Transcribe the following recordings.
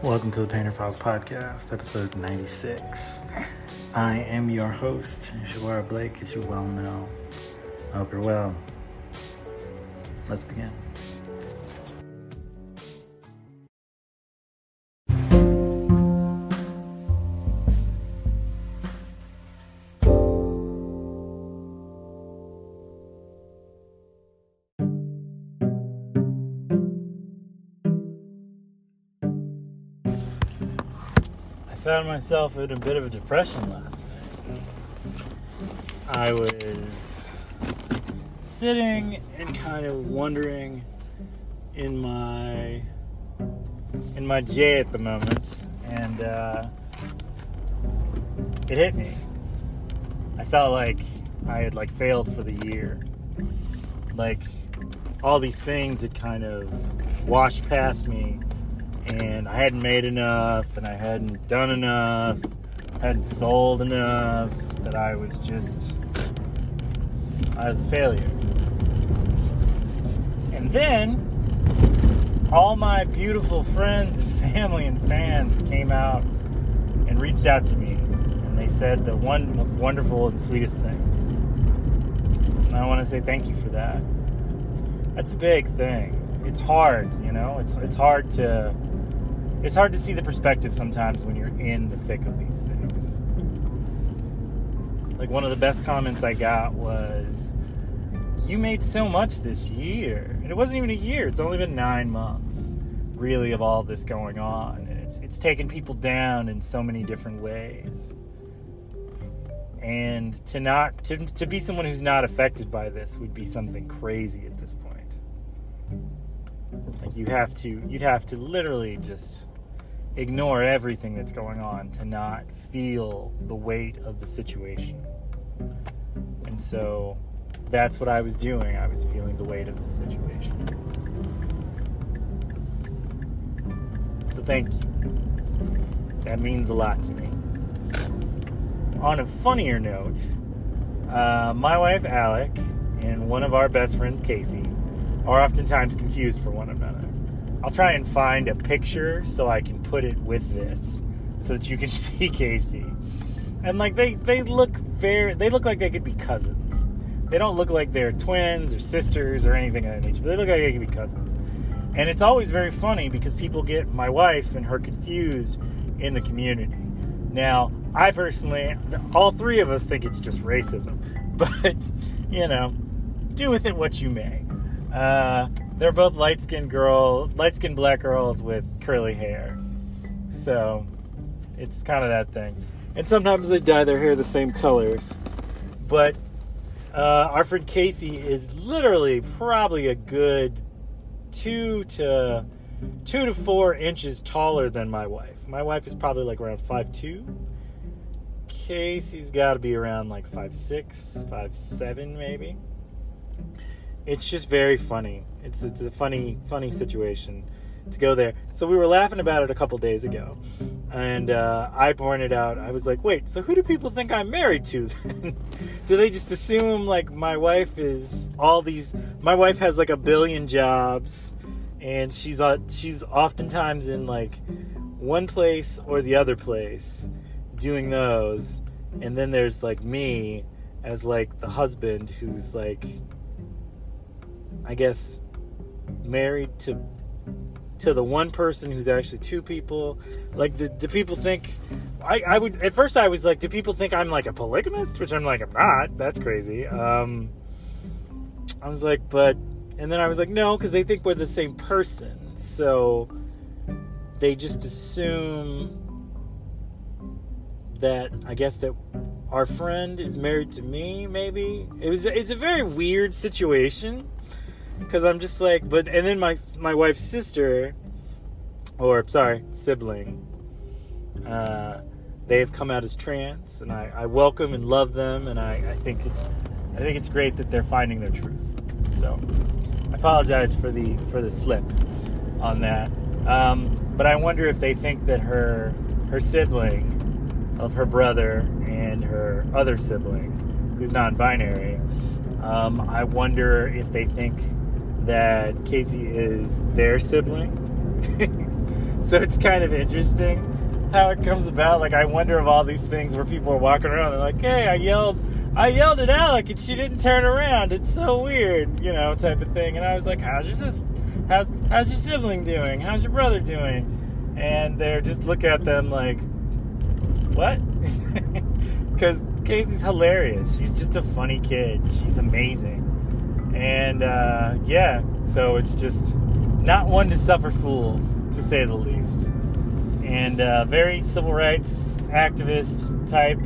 Welcome to the Painter Files Podcast, episode 96. I am your host, Shawara Blake, as you well know. I hope you're well. Let's begin. Found myself in a bit of a depression last night. I was sitting and kind of wondering in my in my J at the moment, and uh, it hit me. I felt like I had like failed for the year. Like all these things had kind of washed past me and I hadn't made enough, and I hadn't done enough, hadn't sold enough, that I was just, I was a failure. And then, all my beautiful friends and family and fans came out and reached out to me, and they said the one most wonderful and sweetest things. And I want to say thank you for that. That's a big thing. It's hard, you know. It's it's hard to it's hard to see the perspective sometimes when you're in the thick of these things. Like one of the best comments I got was, "You made so much this year, and it wasn't even a year. It's only been nine months, really, of all this going on, and it's it's taken people down in so many different ways." And to not to, to be someone who's not affected by this would be something crazy at this point. Like you have to you'd have to literally just ignore everything that's going on to not feel the weight of the situation. And so that's what I was doing. I was feeling the weight of the situation. So thank you. That means a lot to me. On a funnier note, uh, my wife Alec and one of our best friends Casey are oftentimes confused for one another. I'll try and find a picture so I can put it with this so that you can see Casey. And like they they look very they look like they could be cousins. They don't look like they're twins or sisters or anything of that nature, but they look like they could be cousins. And it's always very funny because people get my wife and her confused in the community. Now, I personally, all three of us think it's just racism, but you know, do with it what you may. Uh, they're both light skinned girl, light skinned black girls with curly hair. So it's kind of that thing. And sometimes they dye their hair the same colors. But uh, our friend Casey is literally probably a good two to two to four inches taller than my wife. My wife is probably like around five two. Casey's got to be around like five six, five seven, maybe it's just very funny. It's it's a funny funny situation to go there. So we were laughing about it a couple days ago, and uh, I pointed out I was like, "Wait, so who do people think I'm married to? do they just assume like my wife is all these? My wife has like a billion jobs, and she's uh, she's oftentimes in like one place or the other place doing those, and then there's like me as like the husband who's like I guess, married to to the one person who's actually two people. Like, do, do people think? I, I would at first I was like, do people think I'm like a polygamist? Which I'm like, I'm not. That's crazy. Um, I was like, but, and then I was like, no, because they think we're the same person. So they just assume that I guess that our friend is married to me. Maybe it was. It's a very weird situation because I'm just like, but and then my my wife's sister, or sorry, sibling, uh, they have come out as trans, and I, I welcome and love them, and I, I think it's I think it's great that they're finding their truth. So I apologize for the for the slip on that, um, but I wonder if they think that her her sibling of her brother and her other sibling, who's non-binary. Um, I wonder if they think that Casey is their sibling. So it's kind of interesting how it comes about. Like I wonder of all these things where people are walking around, they're like, "Hey, I yelled, I yelled at Alec, and she didn't turn around. It's so weird, you know, type of thing." And I was like, "How's your sis- how's how's your sibling doing? How's your brother doing?" And they're just look at them like, "What?" Because Casey's hilarious. She's just a funny kid. She's amazing. And uh, yeah, so it's just not one to suffer fools, to say the least. And uh, very civil rights activist type,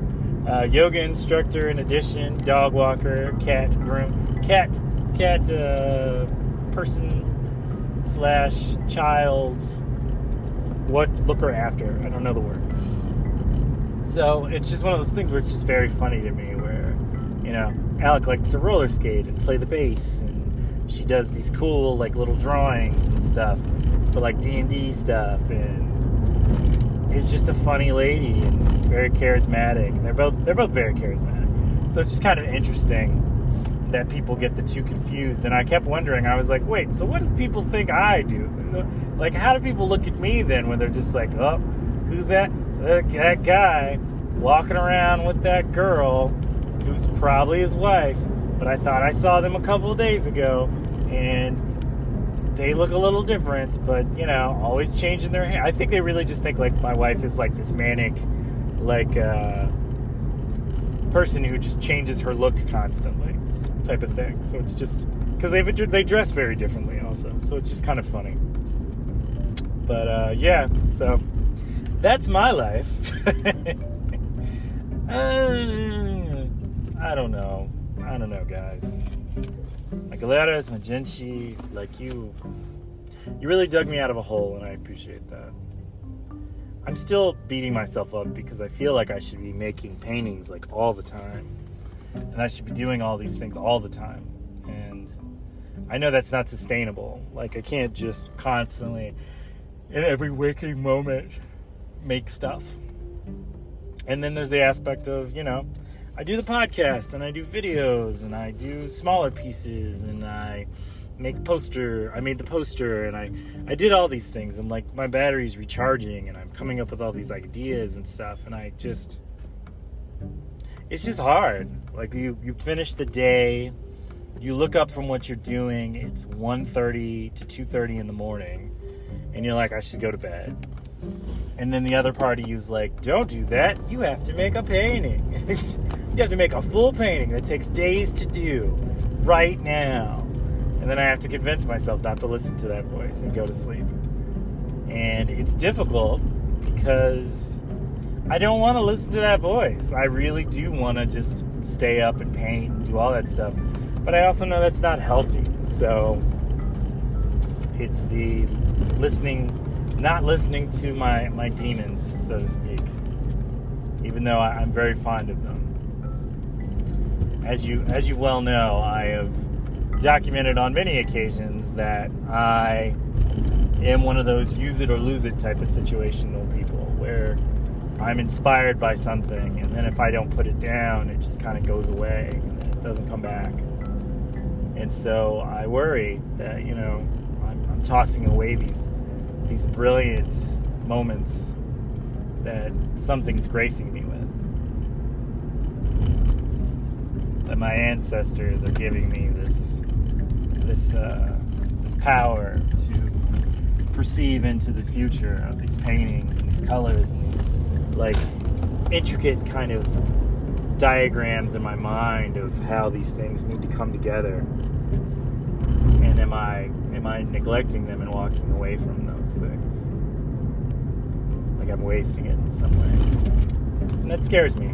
uh, yoga instructor in addition, dog walker, cat groom, cat cat uh, person slash child. What looker after? I don't know the word. So it's just one of those things where it's just very funny to me, where you know Alec likes to roller skate and play the bass, and she does these cool like little drawings and stuff for like D and D stuff, and is just a funny lady and very charismatic. And they're both they're both very charismatic. So it's just kind of interesting that people get the two confused. And I kept wondering, I was like, wait, so what does people think I do? Like, how do people look at me then when they're just like, oh, who's that? That guy walking around with that girl who's probably his wife. But I thought I saw them a couple days ago, and they look a little different. But you know, always changing their hair. I think they really just think like my wife is like this manic, like uh, person who just changes her look constantly, type of thing. So it's just because they they dress very differently also. So it's just kind of funny. But uh, yeah, so that's my life. uh, I don't know. I don't know, guys. Like Galeras, Magenci, like you, you really dug me out of a hole, and I appreciate that. I'm still beating myself up because I feel like I should be making paintings like all the time, and I should be doing all these things all the time. And I know that's not sustainable. Like I can't just constantly, in every waking moment, make stuff. And then there's the aspect of, you know, I do the podcast and I do videos and I do smaller pieces and I make poster. I made the poster and I I did all these things and like my battery's recharging and I'm coming up with all these ideas and stuff and I just it's just hard. Like you you finish the day, you look up from what you're doing, it's 1:30 to 2:30 in the morning and you're like I should go to bed and then the other party was like, don't do that. You have to make a painting. you have to make a full painting that takes days to do right now. And then I have to convince myself not to listen to that voice and go to sleep. And it's difficult because I don't want to listen to that voice. I really do want to just stay up and paint and do all that stuff. But I also know that's not healthy. So it's the listening not listening to my, my demons, so to speak, even though I, am very fond of them. As you as you well know, I have documented on many occasions that I am one of those use it or lose it type of situational people where I'm inspired by something, and then if I don't put it down, it just kind of goes away and it doesn't come back. And so I worry that you know I'm, I'm tossing away these these brilliant moments that something's gracing me with. That my ancestors are giving me this this uh, this power to perceive into the future of these paintings and these colors and these like intricate kind of diagrams in my mind of how these things need to come together. And am I am I neglecting them and walking away from those things? Like I'm wasting it in some way. And that scares me.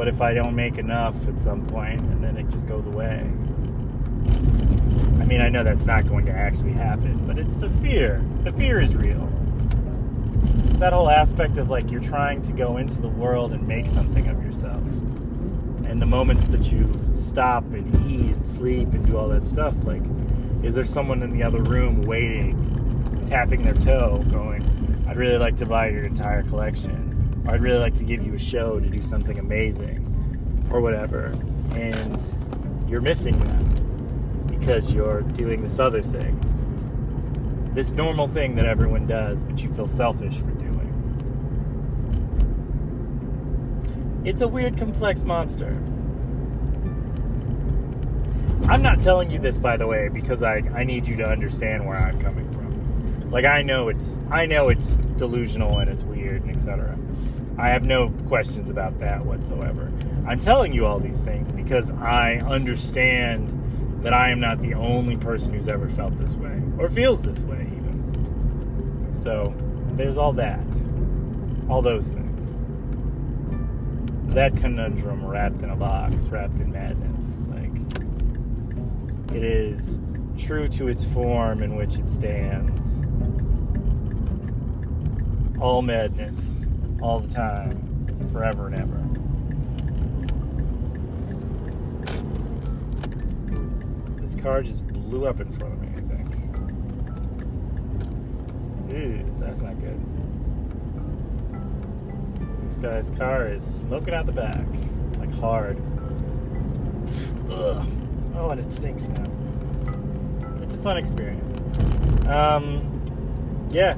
What if I don't make enough at some point and then it just goes away? I mean, I know that's not going to actually happen, but it's the fear. The fear is real. It's that whole aspect of like you're trying to go into the world and make something of yourself and the moments that you stop and eat and sleep and do all that stuff, like, is there someone in the other room waiting, tapping their toe, going, I'd really like to buy your entire collection, or I'd really like to give you a show to do something amazing, or whatever, and you're missing that because you're doing this other thing. this normal thing that everyone does, but you feel selfish for doing. It's a weird, complex monster. I'm not telling you this, by the way, because I, I need you to understand where I'm coming from. Like I know it's I know it's delusional and it's weird and etc. I have no questions about that whatsoever. I'm telling you all these things because I understand that I am not the only person who's ever felt this way or feels this way even. So there's all that, all those things. That conundrum wrapped in a box, wrapped in madness. Like it is true to its form in which it stands. All madness, all the time, forever and ever. This car just blew up in front of me, I think. Ew, that's not good. This guy's car is smoking out the back, like hard. Ugh. Oh, and it stinks now. It's a fun experience. Um, yeah.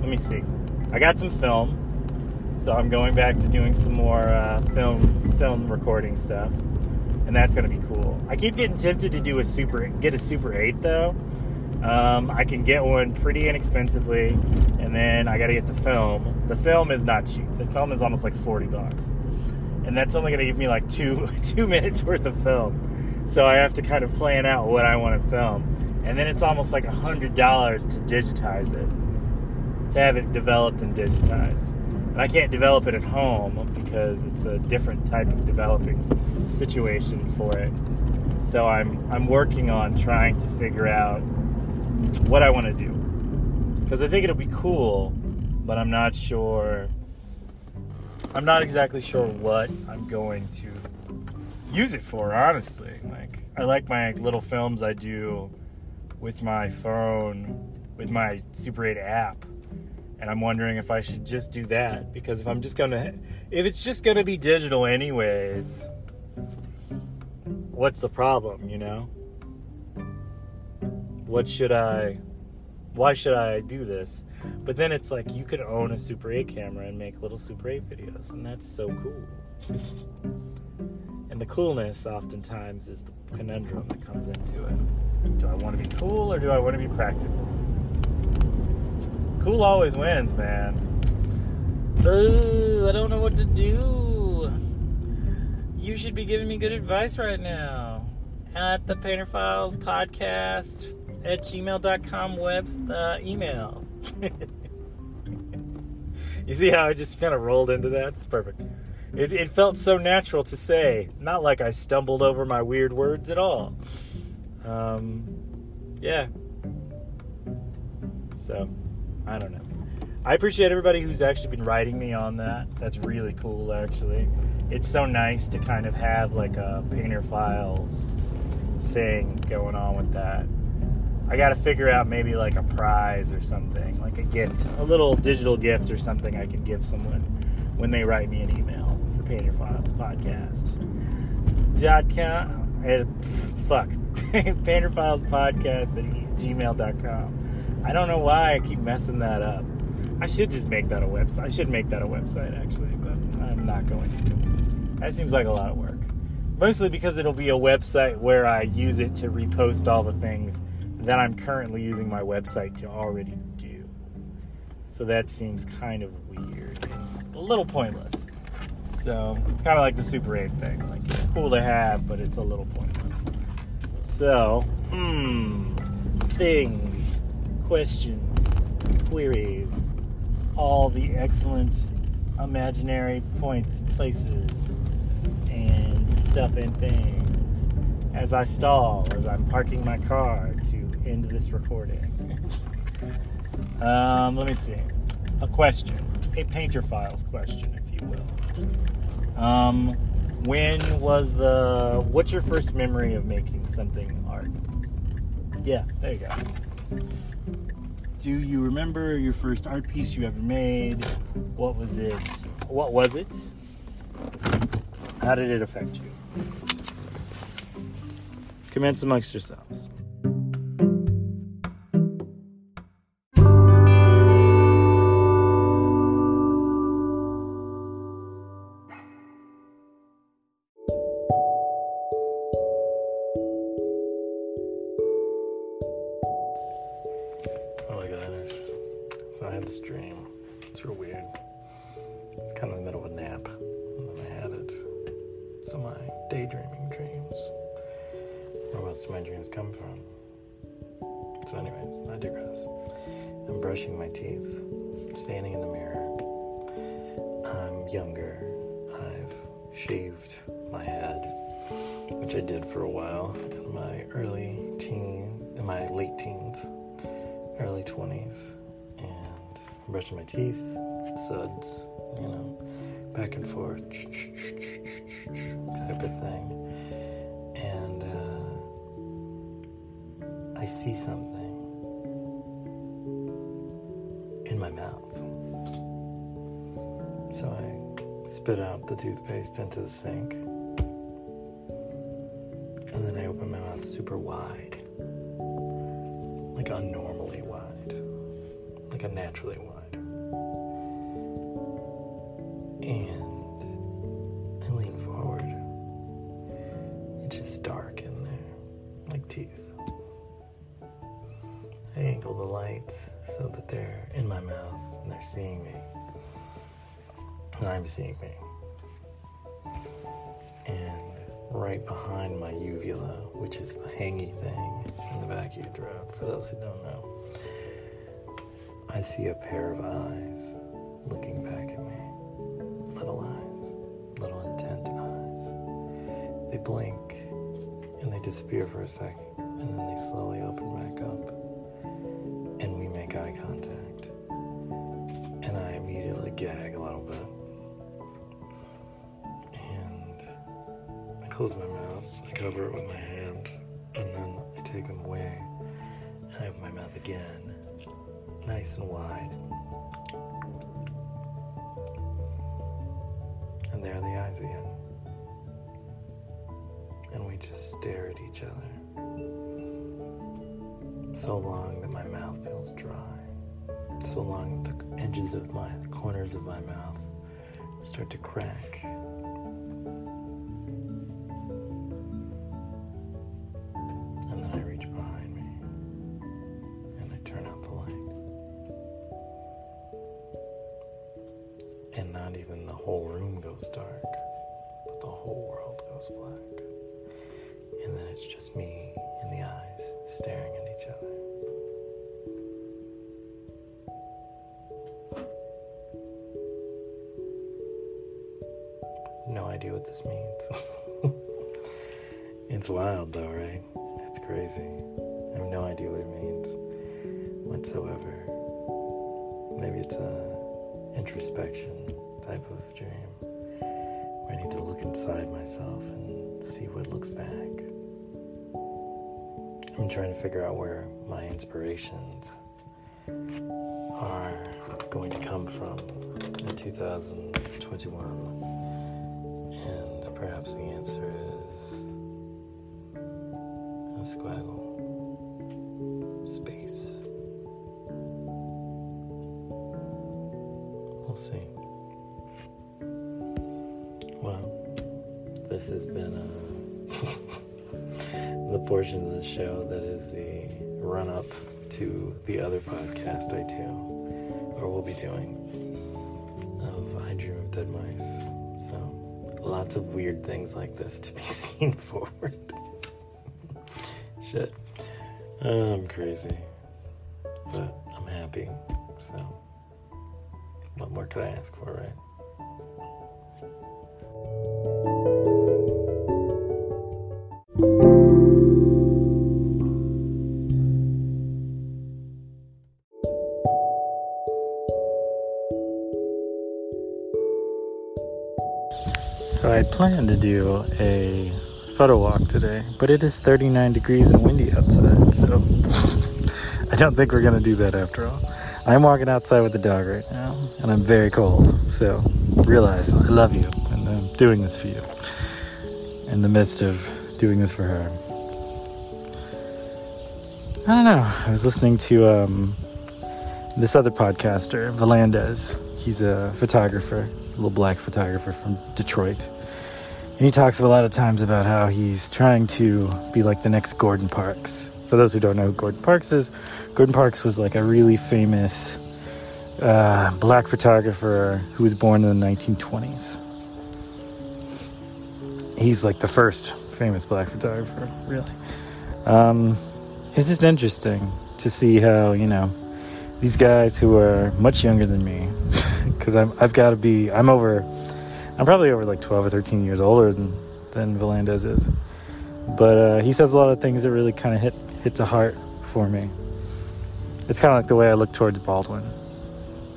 Let me see. I got some film, so I'm going back to doing some more uh, film film recording stuff, and that's gonna be cool. I keep getting tempted to do a super get a Super 8 though. Um, I can get one pretty inexpensively, and then I got to get the film. The film is not cheap. The film is almost like forty bucks, and that's only going to give me like two two minutes worth of film. So I have to kind of plan out what I want to film, and then it's almost like a hundred dollars to digitize it, to have it developed and digitized. And I can't develop it at home because it's a different type of developing situation for it. So I'm I'm working on trying to figure out what I want to do. Because I think it'll be cool, but I'm not sure. I'm not exactly sure what I'm going to use it for, honestly. Like, I like my little films I do with my phone, with my Super 8 app. And I'm wondering if I should just do that. Because if I'm just gonna, if it's just gonna be digital anyways, what's the problem, you know? what should I why should I do this? But then it's like you could own a Super 8 camera and make little Super 8 videos, and that's so cool. and the coolness oftentimes is the conundrum that comes into it. Do I want to be cool or do I want to be practical? Cool always wins, man. Ooh, I don't know what to do. You should be giving me good advice right now. At the Painter Files podcast at gmail.com web uh, email. you see how I just kind of rolled into that? It's perfect. It, it, felt so natural to say, not like I stumbled over my weird words at all. Um, yeah. So, I don't know. I appreciate everybody who's actually been writing me on that. That's really cool, actually. It's so nice to kind of have like a Painter Files thing going on with that. I got to figure out maybe like a prize or something, like a gift, a little digital gift or something I can give someone when they write me an email for Painter Files podcast. Dot com, uh, fuck, Painter Files podcast at gmail.com. I don't know why I keep messing that up. I should just make that a website. I should make that a website actually, but I'm not going to. That seems like a lot of work. Mostly because it'll be a website where I use it to repost all the things that I'm currently using my website to already do. So that seems kind of weird a little pointless. So it's kind of like the Super 8 thing. Like it's cool to have, but it's a little pointless. So, hmm, things, questions, queries, all the excellent imaginary points, places, and stuff and things as I stall, as I'm parking my car to end this recording. um, let me see. A question, a Painter Files question, if you will. Um, when was the? What's your first memory of making something art? Yeah, there you go. Do you remember your first art piece you ever made? What was it? What was it? How did it affect you? Commence amongst yourselves. Brushing my teeth, standing in the mirror. I'm younger. I've shaved my head, which I did for a while in my early teen, in my late teens, early 20s, and I'm brushing my teeth, suds, you know, back and forth, type of thing. And uh, I see something spit out the toothpaste into the sink. And then I open my mouth super wide. Like unnormally wide. Like unnaturally wide. And I lean forward. It's just dark in there. Like teeth. I angle the lights so that they're in my mouth and they're seeing me. And I'm seeing me. And right behind my uvula, which is the hangy thing in the back of your throat, for those who don't know, I see a pair of eyes looking back at me. Little eyes, little intent eyes. They blink and they disappear for a second, and then they slowly open back up Mouth again, nice and wide. And there are the eyes again. And we just stare at each other so long that my mouth feels dry, so long that the edges of my the corners of my mouth start to crack. Not even the whole room goes dark, but the whole world goes black. And then it's just me and the eyes staring at each other. No idea what this means. it's wild though, right? It's crazy. I have no idea what it means whatsoever. Maybe it's a introspection type of dream where I need to look inside myself and see what looks back. I'm trying to figure out where my inspirations are going to come from in 2021. And perhaps the answer is this has been uh, a the portion of the show that is the run up to the other podcast I do, or will be doing, of I Dream of Dead Mice. So, lots of weird things like this to be seen forward. Shit. I'm crazy. But I'm happy. So, what more could I ask for, right? Planned to do a photo walk today, but it is 39 degrees and windy outside, so I don't think we're gonna do that after all. I'm walking outside with the dog right now, and I'm very cold, so realize I love you, and I'm doing this for you in the midst of doing this for her. I don't know. I was listening to um, this other podcaster, Valandez. He's a photographer, a little black photographer from Detroit. He talks a lot of times about how he's trying to be like the next Gordon Parks. For those who don't know who Gordon Parks is, Gordon Parks was like a really famous uh, black photographer who was born in the 1920s. He's like the first famous black photographer, really. Um, it's just interesting to see how, you know, these guys who are much younger than me, because I've got to be, I'm over, I'm probably over like 12 or 13 years older than, than Valandez is. But uh, he says a lot of things that really kind of hit, hit to heart for me. It's kind of like the way I look towards Baldwin,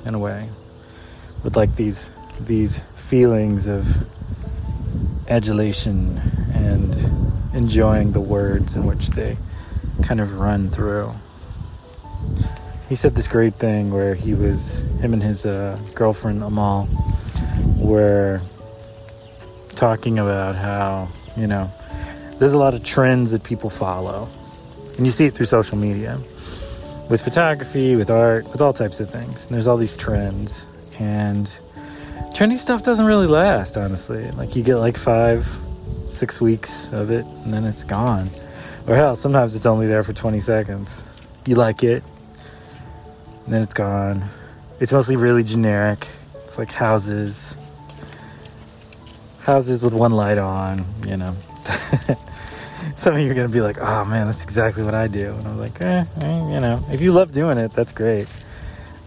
in a way, with like these these feelings of adulation and enjoying the words in which they kind of run through. He said this great thing where he was him and his uh, girlfriend Amal were talking about how you know there's a lot of trends that people follow, and you see it through social media with photography, with art, with all types of things. And there's all these trends, and trendy stuff doesn't really last, honestly. Like you get like five, six weeks of it, and then it's gone. Or hell, sometimes it's only there for 20 seconds. You like it, and then it's gone. It's mostly really generic. It's like houses, houses with one light on, you know. some of you are going to be like, oh man, that's exactly what I do. And I'm like, eh, eh, you know, if you love doing it, that's great.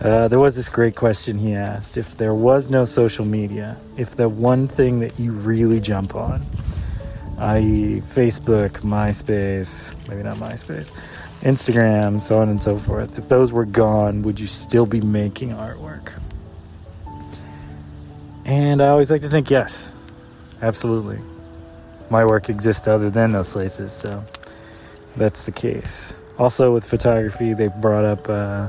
Uh, there was this great question he asked if there was no social media, if the one thing that you really jump on, i.e., Facebook, MySpace, maybe not MySpace, Instagram, so on and so forth, if those were gone, would you still be making artwork? And I always like to think yes, absolutely my work exists other than those places. So that's the case. Also, with photography, they brought up uh,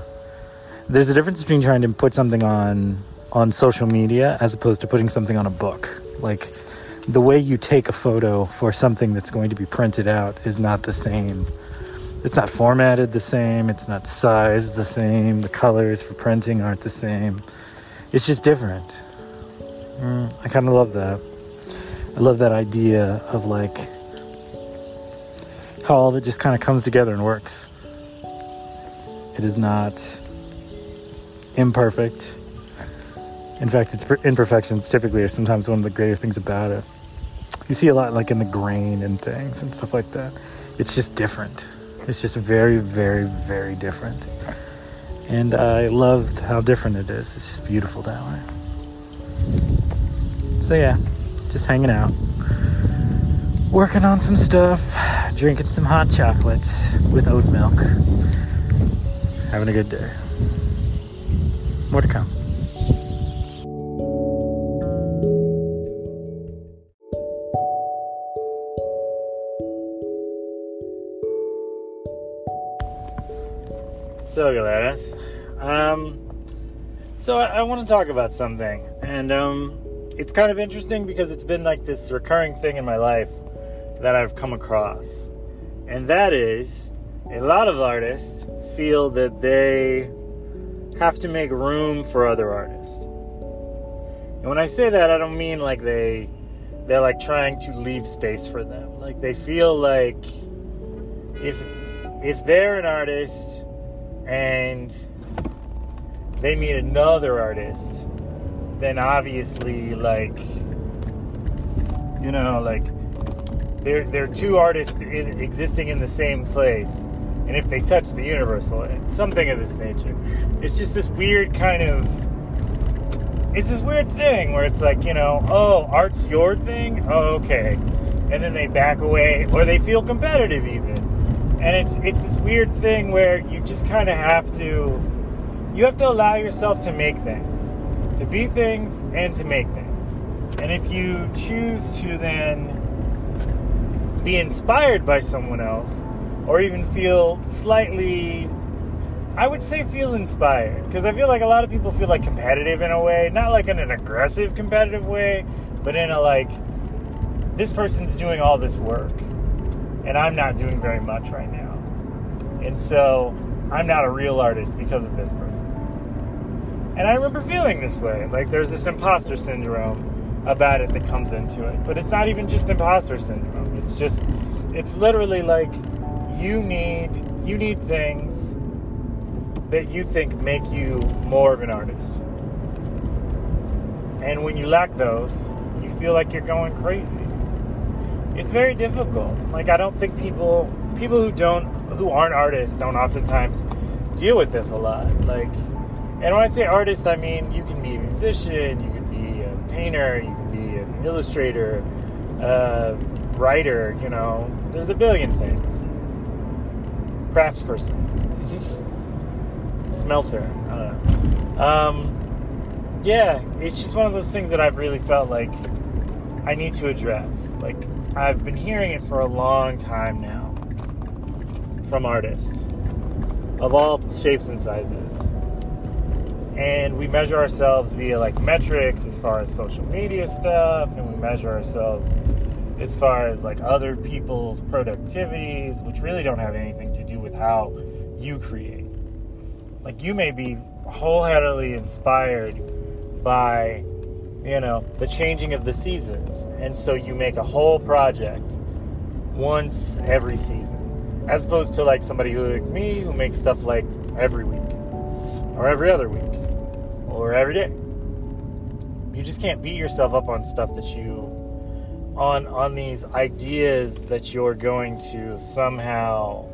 there's a difference between trying to put something on on social media as opposed to putting something on a book. Like the way you take a photo for something that's going to be printed out is not the same. It's not formatted the same. It's not sized the same. The colors for printing aren't the same. It's just different. Mm, I kind of love that. I love that idea of like how all of it just kind of comes together and works. It is not imperfect. In fact, its imperfections typically are sometimes one of the greater things about it. You see a lot like in the grain and things and stuff like that. It's just different. It's just very, very, very different. And I love how different it is. It's just beautiful that way. So, yeah just hanging out, working on some stuff, drinking some hot chocolates with oat milk, having a good day. More to come. So, Gladys, um, so I, I want to talk about something, and um, it's kind of interesting because it's been like this recurring thing in my life that I've come across. And that is a lot of artists feel that they have to make room for other artists. And when I say that, I don't mean like they they're like trying to leave space for them. Like they feel like if if they're an artist and they meet another artist then obviously like you know like they're they're two artists in, existing in the same place. And if they touch the universal something of this nature. It's just this weird kind of it's this weird thing where it's like you know oh art's your thing? Oh, okay. And then they back away or they feel competitive even. And it's it's this weird thing where you just kind of have to you have to allow yourself to make things to be things and to make things. And if you choose to then be inspired by someone else, or even feel slightly, I would say feel inspired, because I feel like a lot of people feel like competitive in a way, not like in an aggressive competitive way, but in a like, this person's doing all this work, and I'm not doing very much right now. And so I'm not a real artist because of this person. And I remember feeling this way. Like there's this imposter syndrome about it that comes into it. But it's not even just imposter syndrome. It's just it's literally like you need you need things that you think make you more of an artist. And when you lack those, you feel like you're going crazy. It's very difficult. Like I don't think people people who don't who aren't artists don't oftentimes deal with this a lot. Like and when I say artist, I mean you can be a musician, you can be a painter, you can be an illustrator, a writer, you know. There's a billion things. Craftsperson. Smelter. I don't know. Um, yeah, it's just one of those things that I've really felt like I need to address. Like, I've been hearing it for a long time now from artists of all shapes and sizes. And we measure ourselves via like metrics as far as social media stuff, and we measure ourselves as far as like other people's productivities, which really don't have anything to do with how you create. Like you may be wholeheartedly inspired by, you know, the changing of the seasons, and so you make a whole project once every season, as opposed to like somebody who like me who makes stuff like every week, or every other week, or every day. You just can't beat yourself up on stuff that you on on these ideas that you're going to somehow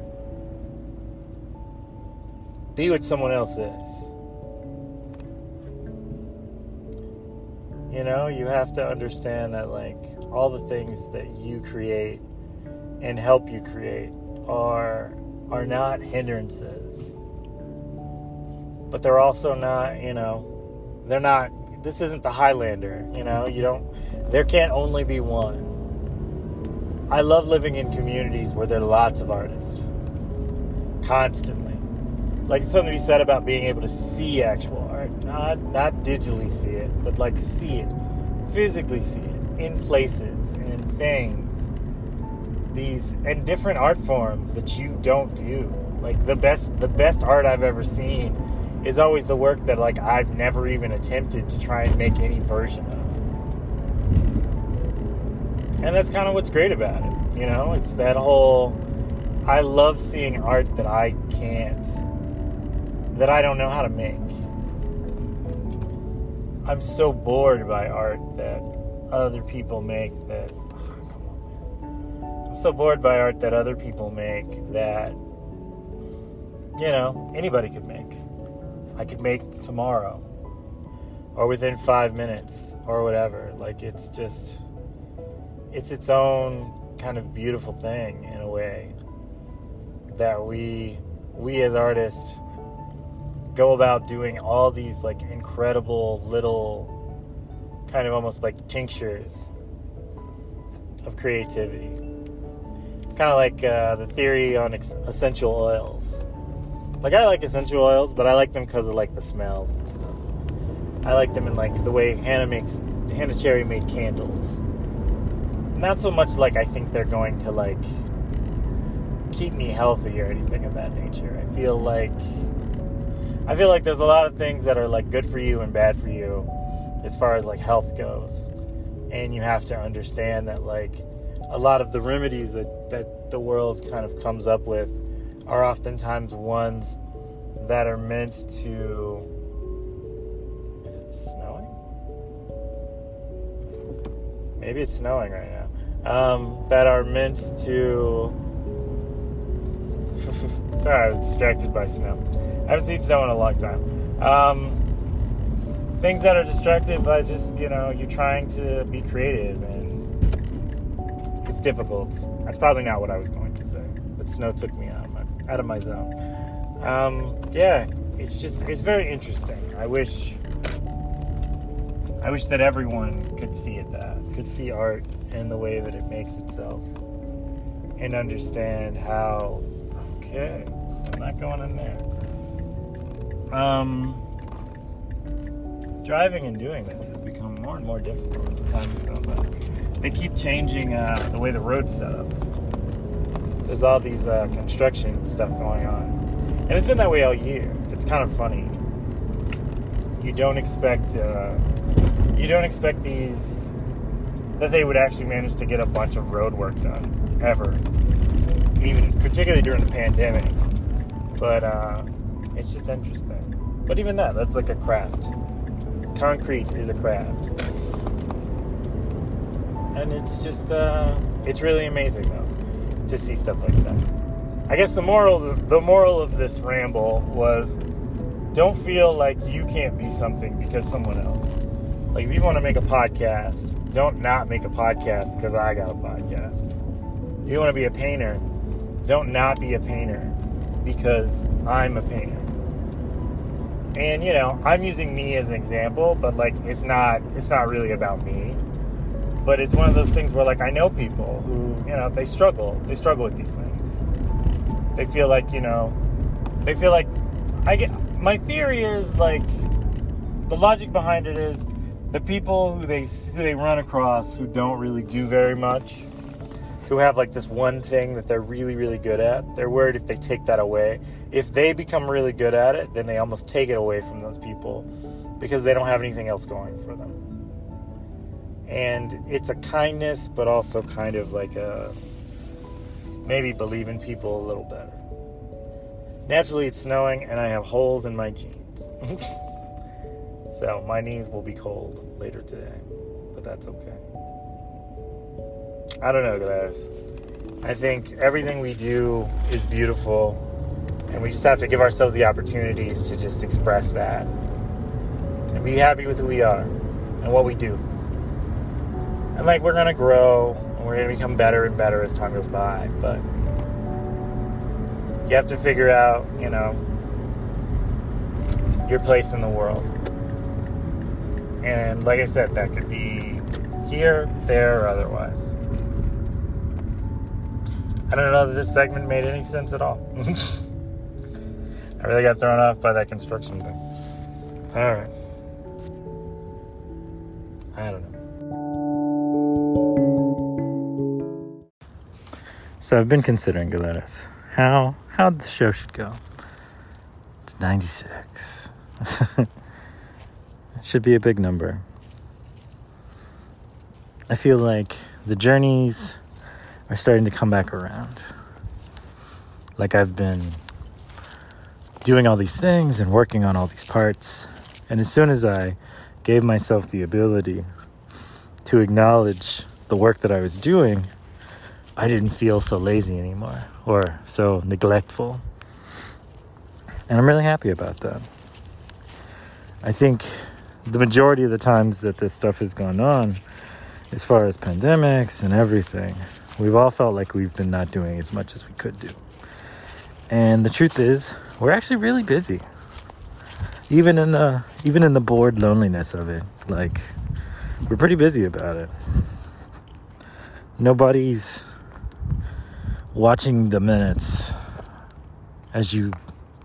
be what someone else is. You know, you have to understand that like all the things that you create and help you create are are not hindrances. But they're also not, you know, they're not this isn't the Highlander, you know, you don't there can't only be one. I love living in communities where there are lots of artists. Constantly. Like something you said about being able to see actual art. Not not digitally see it, but like see it. Physically see it. In places and in things. These and different art forms that you don't do. Like the best the best art I've ever seen is always the work that like I've never even attempted to try and make any version of and that's kind of what's great about it. You know, it's that whole. I love seeing art that I can't, that I don't know how to make. I'm so bored by art that other people make that. Oh, I'm so bored by art that other people make that, you know, anybody could make. I could make tomorrow, or within five minutes, or whatever. Like, it's just it's its own kind of beautiful thing in a way that we we as artists go about doing all these like incredible little kind of almost like tinctures of creativity. It's kind of like uh, the theory on essential oils. Like I like essential oils, but I like them because of like the smells and stuff. I like them in like the way Hannah makes Hannah Cherry made candles not so much like I think they're going to like keep me healthy or anything of that nature. I feel like I feel like there's a lot of things that are like good for you and bad for you as far as like health goes. And you have to understand that like a lot of the remedies that, that the world kind of comes up with are oftentimes ones that are meant to is it snowing? Maybe it's snowing right now um, that are meant to. Sorry, I was distracted by snow. I haven't seen snow in a long time. Um, things that are distracted by just, you know, you're trying to be creative and it's difficult. That's probably not what I was going to say, but snow took me out out of my zone. Um, yeah, it's just, it's very interesting. I wish. I wish that everyone could see it that could see art and the way that it makes itself and understand how okay so i'm not going in there um driving and doing this has become more and more difficult as the time goes on they keep changing uh, the way the road's set up there's all these uh, construction stuff going on and it's been that way all year it's kind of funny you don't expect uh, you don't expect these that they would actually manage to get a bunch of road work done ever, even particularly during the pandemic. But uh, it's just interesting. But even that, that's like a craft. Concrete is a craft. And it's just, uh, it's really amazing though to see stuff like that. I guess the moral, the moral of this ramble was, don't feel like you can't be something because someone else. Like if you want to make a podcast, don't not make a podcast because I got a podcast. If you want to be a painter, don't not be a painter because I'm a painter. And you know, I'm using me as an example, but like it's not it's not really about me. But it's one of those things where like I know people who, you know, they struggle. They struggle with these things. They feel like, you know, they feel like I get my theory is like the logic behind it is the people who they who they run across who don't really do very much who have like this one thing that they're really really good at they're worried if they take that away if they become really good at it then they almost take it away from those people because they don't have anything else going for them and it's a kindness but also kind of like a maybe believe in people a little better naturally it's snowing and i have holes in my jeans so my knees will be cold later today but that's okay I don't know, guys. I think everything we do is beautiful, and we just have to give ourselves the opportunities to just express that and be happy with who we are and what we do. And like, we're gonna grow and we're gonna become better and better as time goes by, but you have to figure out, you know, your place in the world. And like I said, that could be here, there, or otherwise. I don't know that this segment made any sense at all. I really got thrown off by that construction thing. All right. I don't know. So I've been considering Gladys how how the show should go. It's 96. it should be a big number. I feel like the journeys are starting to come back around. Like I've been doing all these things and working on all these parts. And as soon as I gave myself the ability to acknowledge the work that I was doing, I didn't feel so lazy anymore or so neglectful. And I'm really happy about that. I think the majority of the times that this stuff has gone on, as far as pandemics and everything, We've all felt like we've been not doing as much as we could do. And the truth is, we're actually really busy. Even in the even in the bored loneliness of it, like we're pretty busy about it. Nobody's watching the minutes as you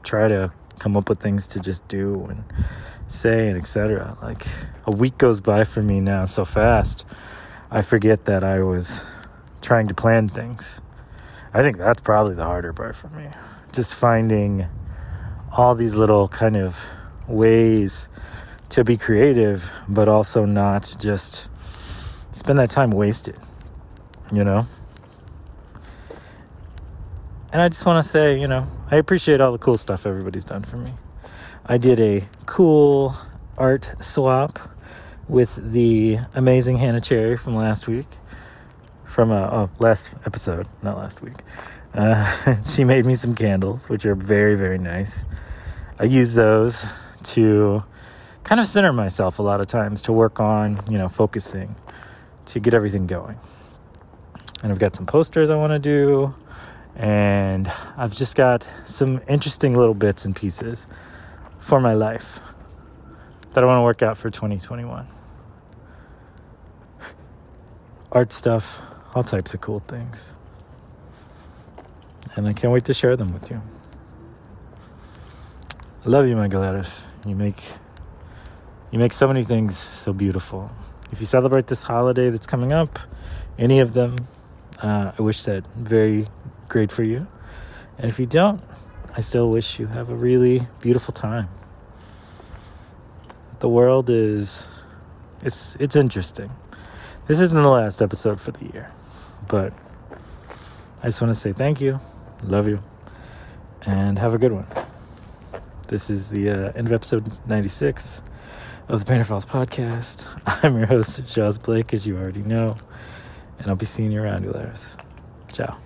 try to come up with things to just do and say and etc. Like a week goes by for me now so fast. I forget that I was trying to plan things. I think that's probably the harder part for me. Just finding all these little kind of ways to be creative, but also not just spend that time wasted, you know? And I just want to say, you know, I appreciate all the cool stuff everybody's done for me. I did a cool art swap with the amazing Hannah Cherry from last week from a oh, last episode, not last week. Uh, she made me some candles, which are very, very nice. I use those to kind of center myself a lot of times to work on, you know, focusing to get everything going. And I've got some posters I want to do, and I've just got some interesting little bits and pieces for my life that I want to work out for 2021. Art stuff, all types of cool things. And I can't wait to share them with you. I love you, my Gladys. You make you make so many things so beautiful. If you celebrate this holiday that's coming up, any of them, uh, I wish that very great for you. And if you don't, I still wish you have a really beautiful time. The world is it's it's interesting. This isn't the last episode for the year. But I just want to say thank you, love you, and have a good one. This is the uh, end of episode 96 of the Painter Falls podcast. I'm your host, Jaws Blake, as you already know, and I'll be seeing you around, you Ciao.